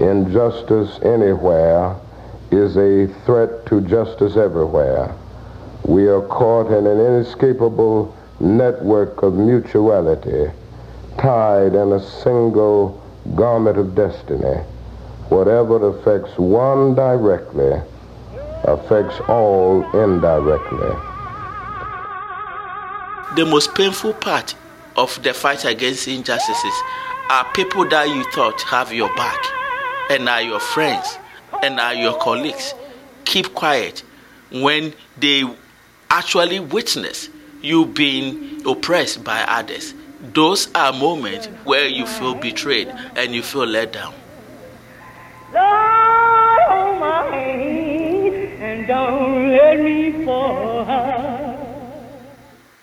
Injustice anywhere is a threat to justice everywhere. We are caught in an inescapable network of mutuality, tied in a single garment of destiny. Whatever affects one directly affects all indirectly. The most painful part of the fight against injustices are people that you thought have your back and are your friends and are your colleagues. Keep quiet when they actually witness you being oppressed by others. Those are moments where you feel betrayed and you feel let down. Lord, hold my hand and don't let me fall.